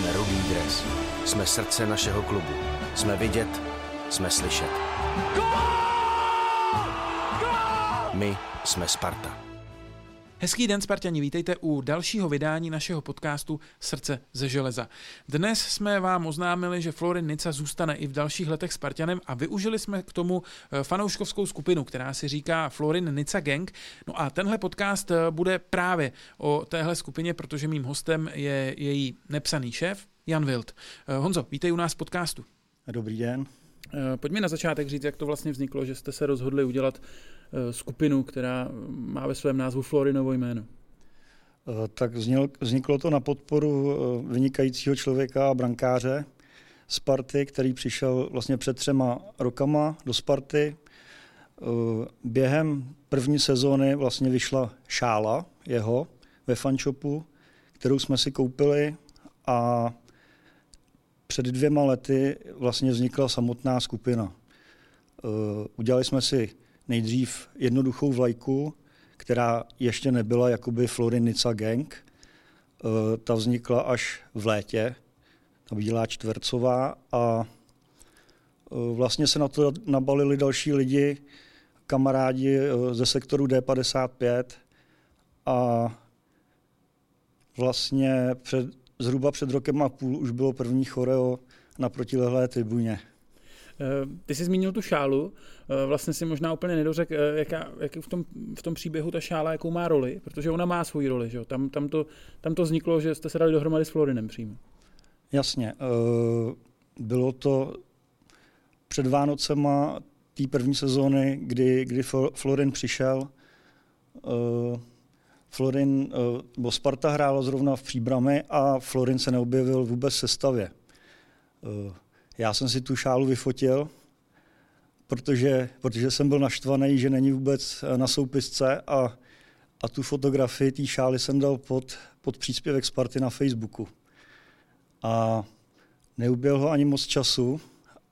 Jsme Rudý dres. Jsme srdce našeho klubu. Jsme vidět, jsme slyšet. My jsme Sparta. Hezký den, Spartani, vítejte u dalšího vydání našeho podcastu Srdce ze železa. Dnes jsme vám oznámili, že Florin Nica zůstane i v dalších letech Spartanem a využili jsme k tomu eh, fanouškovskou skupinu, která si říká Florin Nica Gang. No a tenhle podcast eh, bude právě o téhle skupině, protože mým hostem je její nepsaný šéf, Jan Wild. Eh, Honzo, vítej u nás v podcastu. Dobrý den. Pojďme na začátek říct, jak to vlastně vzniklo, že jste se rozhodli udělat skupinu, která má ve svém názvu Florinovo jméno. Tak vzniklo to na podporu vynikajícího člověka a brankáře Sparty, který přišel vlastně před třema rokama do Sparty. Během první sezóny vlastně vyšla šála jeho ve fanshopu, kterou jsme si koupili a před dvěma lety vlastně vznikla samotná skupina. Udělali jsme si nejdřív jednoduchou vlajku, která ještě nebyla jakoby Florinica Gang. Ta vznikla až v létě, ta bílá čtvercová a vlastně se na to nabalili další lidi, kamarádi ze sektoru D55 a vlastně před, zhruba před rokem a půl už bylo první choreo na protilehlé tribuně. Eh, ty jsi zmínil tu šálu, eh, vlastně si možná úplně nedořek, eh, jaká, jak v tom, v tom příběhu ta šála, jakou má roli, protože ona má svoji roli, že jo? Tam, tam, to, tam to vzniklo, že jste se dali dohromady s Florinem přímo. Jasně, bylo to před Vánocema té první sezóny, kdy, kdy Florin přišel. Florin, bo Sparta hrála zrovna v příbrami a Florin se neobjevil vůbec v sestavě. Já jsem si tu šálu vyfotil, protože, protože jsem byl naštvaný, že není vůbec na soupisce a, a tu fotografii té šály jsem dal pod, pod příspěvek Sparty na Facebooku. A neuběl ho ani moc času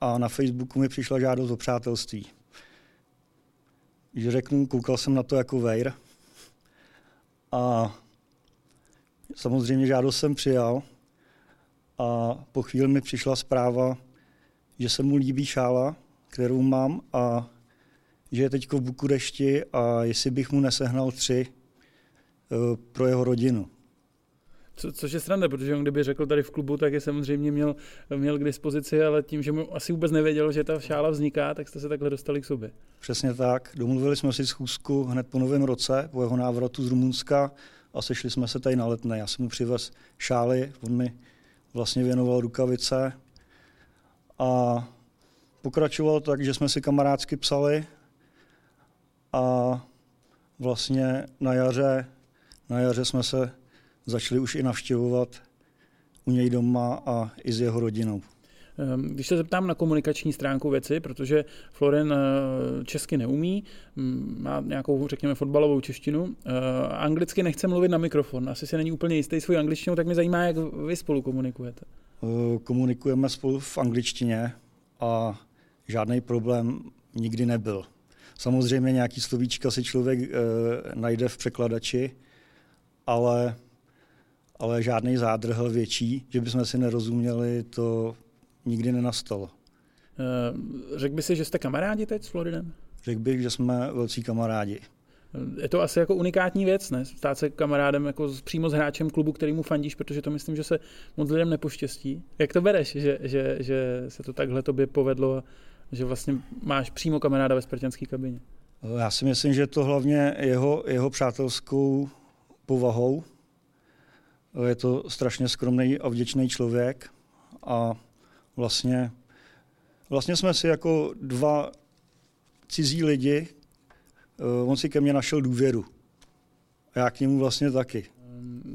a na Facebooku mi přišla žádost o přátelství. Když řeknu, koukal jsem na to jako vejr a samozřejmě žádost jsem přijal a po chvíli mi přišla zpráva, že se mu líbí šála, kterou mám a že je teď v Bukurešti a jestli bych mu nesehnal tři uh, pro jeho rodinu. Co, což je sranda, protože on kdyby řekl tady v klubu, tak je samozřejmě měl, měl k dispozici, ale tím, že mu asi vůbec nevěděl, že ta šála vzniká, tak jste se takhle dostali k sobě. Přesně tak. Domluvili jsme si schůzku hned po novém roce, po jeho návratu z Rumunska a sešli jsme se tady na letné. Já jsem mu přivez šály, on mi vlastně věnoval rukavice, a pokračoval tak, že jsme si kamarádsky psali a vlastně na jaře, na jaře jsme se začali už i navštěvovat u něj doma a i s jeho rodinou. Ehm, když se zeptám na komunikační stránku věci, protože Floren eh, česky neumí, má nějakou, řekněme, fotbalovou češtinu, eh, anglicky nechce mluvit na mikrofon, asi se není úplně jistý svou angličtinou, tak mě zajímá, jak vy spolu komunikujete. Eh, komunikujeme spolu v angličtině a žádný problém nikdy nebyl. Samozřejmě nějaký slovíčka si člověk najde v překladači, ale, ale žádný zádrhel větší, že bychom si nerozuměli, to nikdy nenastalo. E, řekl by si, že jste kamarádi teď s Floridem? Řekl bych, že jsme velcí kamarádi. Je to asi jako unikátní věc, ne? Stát se kamarádem jako přímo s hráčem klubu, který mu fandíš, protože to myslím, že se moc lidem nepoštěstí. Jak to bereš, že, že, že se to takhle tobě povedlo, že vlastně máš přímo kamaráda ve spartanské kabině? Já si myslím, že to hlavně jeho, jeho přátelskou povahou. Je to strašně skromný a vděčný člověk a vlastně, vlastně jsme si jako dva cizí lidi, Eh, on si ke mně našel důvěru. A já k němu vlastně taky.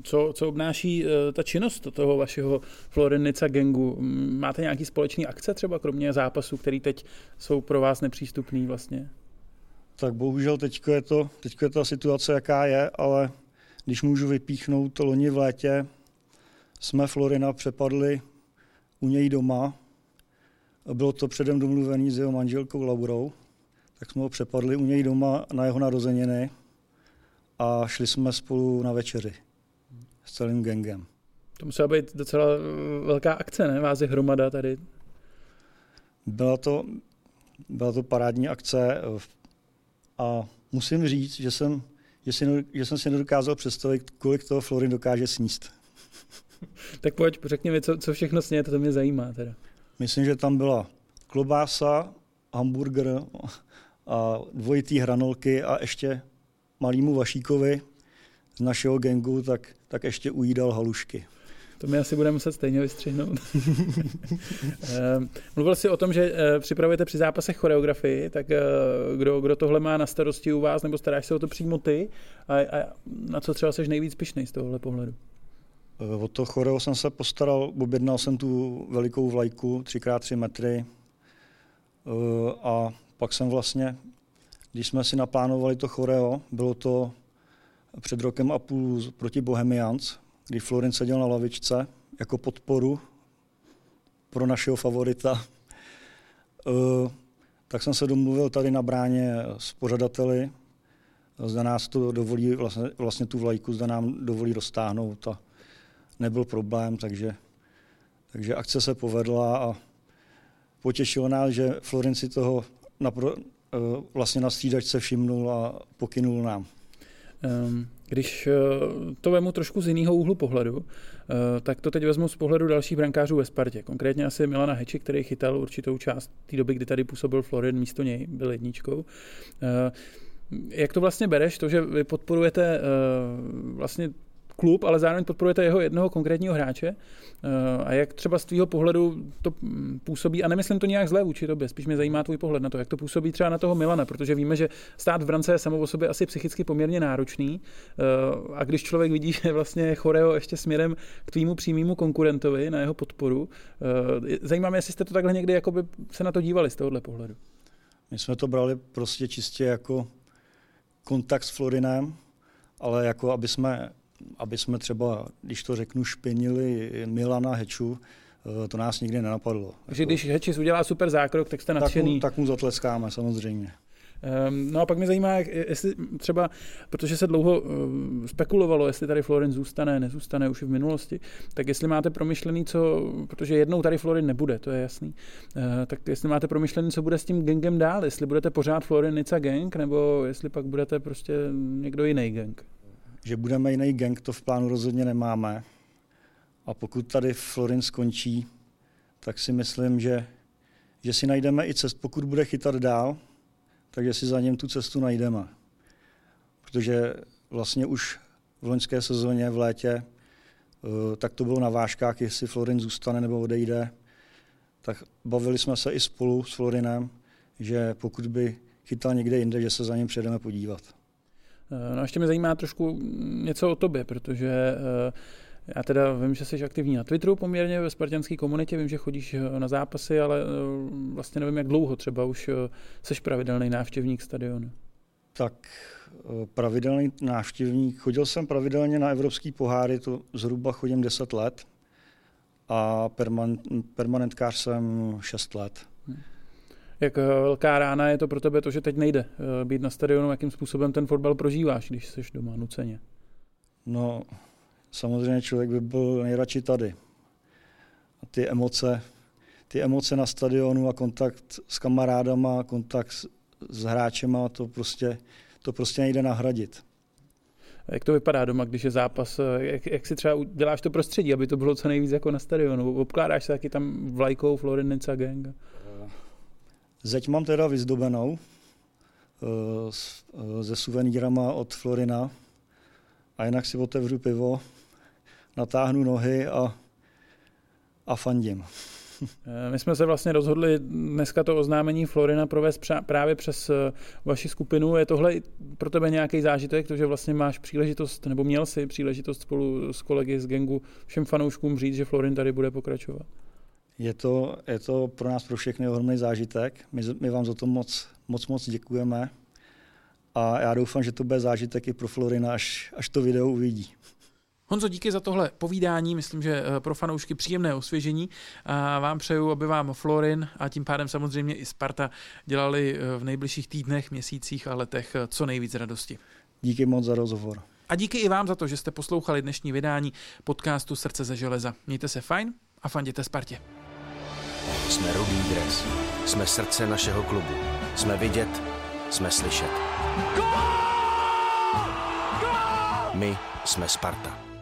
Co, co obnáší uh, ta činnost toho vašeho Florinica gangu? Máte nějaký společný akce třeba, kromě zápasů, které teď jsou pro vás nepřístupný vlastně? Tak bohužel teď je, to, teďko je ta situace, jaká je, ale když můžu vypíchnout loni v létě, jsme Florina přepadli u něj doma. Bylo to předem domluvený s jeho manželkou Laurou tak jsme ho přepadli u něj doma na jeho narozeniny a šli jsme spolu na večeři s celým gangem. To musela být docela velká akce, ne? Vás je hromada tady. Byla to, byla to parádní akce a musím říct, že jsem, že, si, že jsem si nedokázal představit, kolik toho Florin dokáže sníst. tak pojď, řekni mi, co, co všechno snět, to mě zajímá teda. Myslím, že tam byla klobása, hamburger a dvojitý hranolky a ještě malýmu Vašíkovi z našeho gengu, tak, tak ještě ujídal halušky. To mi asi budeme muset stejně vystřihnout. Eh, mluvil jsi o tom, že eh, připravujete při zápasech choreografii, tak eh, kdo, kdo tohle má na starosti u vás, nebo staráš se o to přímo ty? A, a na co třeba jsi nejvíc pišnej z tohohle pohledu? O to choreo jsem se postaral, objednal jsem tu velikou vlajku, 3x3 metry a pak jsem vlastně, když jsme si naplánovali to choreo, bylo to před rokem a půl proti Bohemians, kdy Florin seděl na lavičce jako podporu pro našeho favorita. Eh, tak jsem se domluvil tady na bráně s pořadateli, zda nás to dovolí, vlastně, vlastně tu vlajku, zda nám dovolí roztáhnout a nebyl problém, takže, takže akce se povedla a potěšilo nás, že Florin si toho napro, eh, vlastně na střídačce všimnul a pokynul nám. Um, když eh, to vemu trošku z jiného úhlu pohledu, eh, tak to teď vezmu z pohledu dalších brankářů ve Spartě. Konkrétně asi Milana Heči, který chytal určitou část té doby, kdy tady působil Florin, místo něj byl jedničkou. Eh, jak to vlastně bereš, to, že vy podporujete vlastně klub, ale zároveň podporujete jeho jednoho konkrétního hráče. Eh, a jak třeba z tvýho pohledu to působí, a nemyslím to nějak zlé vůči tobě, spíš mě zajímá tvůj pohled na to, jak to působí třeba na toho Milana, protože víme, že stát v brance je samo o sobě asi psychicky poměrně náročný. Eh, a když člověk vidí, že vlastně choreo ještě směrem k tvýmu přímému konkurentovi na jeho podporu, eh, zajímá mě, jestli jste to takhle někdy jakoby se na to dívali z tohohle pohledu. My jsme to brali prostě čistě jako kontakt s Florinem, ale jako aby jsme aby jsme třeba, když to řeknu, špinili Milana Heču, eh, to nás nikdy nenapadlo. Takže když Hečis udělá super zákrok, tak jste nadšený. Tak mu, tak mu zatleskáme, samozřejmě. Um, no a pak mě zajímá, jestli třeba, protože se dlouho uh, spekulovalo, jestli tady Florin zůstane, nezůstane už v minulosti, tak jestli máte promyšlený, co, protože jednou tady Florin nebude, to je jasný, uh, tak jestli máte promyšlený, co bude s tím gangem dál, jestli budete pořád Florin Nica gang, nebo jestli pak budete prostě někdo jiný gang že budeme jiný gang, to v plánu rozhodně nemáme. A pokud tady Florin skončí, tak si myslím, že, že si najdeme i cestu, pokud bude chytat dál, takže si za něm tu cestu najdeme. Protože vlastně už v loňské sezóně v létě eh, tak to bylo na vážkách, jestli Florin zůstane nebo odejde. Tak bavili jsme se i spolu s Florinem, že pokud by chytal někde jinde, že se za ním přijedeme podívat. No a ještě mě zajímá trošku něco o tobě, protože eh, já teda vím, že jsi aktivní na Twitteru poměrně ve spartianské komunitě, vím, že chodíš eh, na zápasy, ale eh, vlastně nevím, jak dlouho třeba už jsi pravidelný návštěvník stadionu. Tak pravidelný návštěvník. Chodil jsem pravidelně na evropský poháry, to zhruba chodím 10 let a permanent, permanentkář jsem 6 let. Hmm jak eh, velká rána je to pro tebe to, že teď nejde eh, být na stadionu, jakým způsobem ten fotbal prožíváš, když jsi doma nuceně? No, samozřejmě člověk by byl nejradši tady. A ty emoce, ty emoce na stadionu a kontakt s kamarádama, kontakt s, s hráčema, to prostě, to prostě nejde nahradit. Jak to vypadá doma, když je zápas? Eh, jak, jak si třeba děláš to prostředí, aby to bylo co nejvíc jako na stadionu? Obkládáš se taky tam vlajkou Florinica Gang? Zeď mám teda vyzdobenou eh, eh, se suvenírama od Florina a jinak si otevřu pivo, natáhnu nohy a, a fandím. Eh, my jsme se vlastně rozhodli dneska to oznámení Florina provést právě přes vaši skupinu. Je tohle pro tebe nějaký zážitek, to, že vlastně máš příležitost, nebo měl si příležitost spolu s kolegy z gengu všem fanouškům říct, že Florin tady bude pokračovat? Je to, je to pro nás pro všechny ohromný zážitek. My, my vám za to moc, moc, moc děkujeme. A já doufám, že to bude zážitek i pro Florina, až, až to video uvidí. Honzo, díky za tohle povídání, myslím, že eh, pro fanoušky příjemné osvěžení. A vám přeju, aby vám Florin a tím pádem samozřejmě i Sparta dělali eh, v nejbližších týdnech, měsících a letech eh, co nejvíc radosti. Díky moc za rozhovor. A díky i vám za to, že jste poslouchali dnešní vydání podcastu Srdce ze železa. Mějte se fajn a fanděte Spartě. Jsme rudý dres. Jsme srdce našeho klubu. Jsme vidět, jsme slyšet. My jsme Sparta.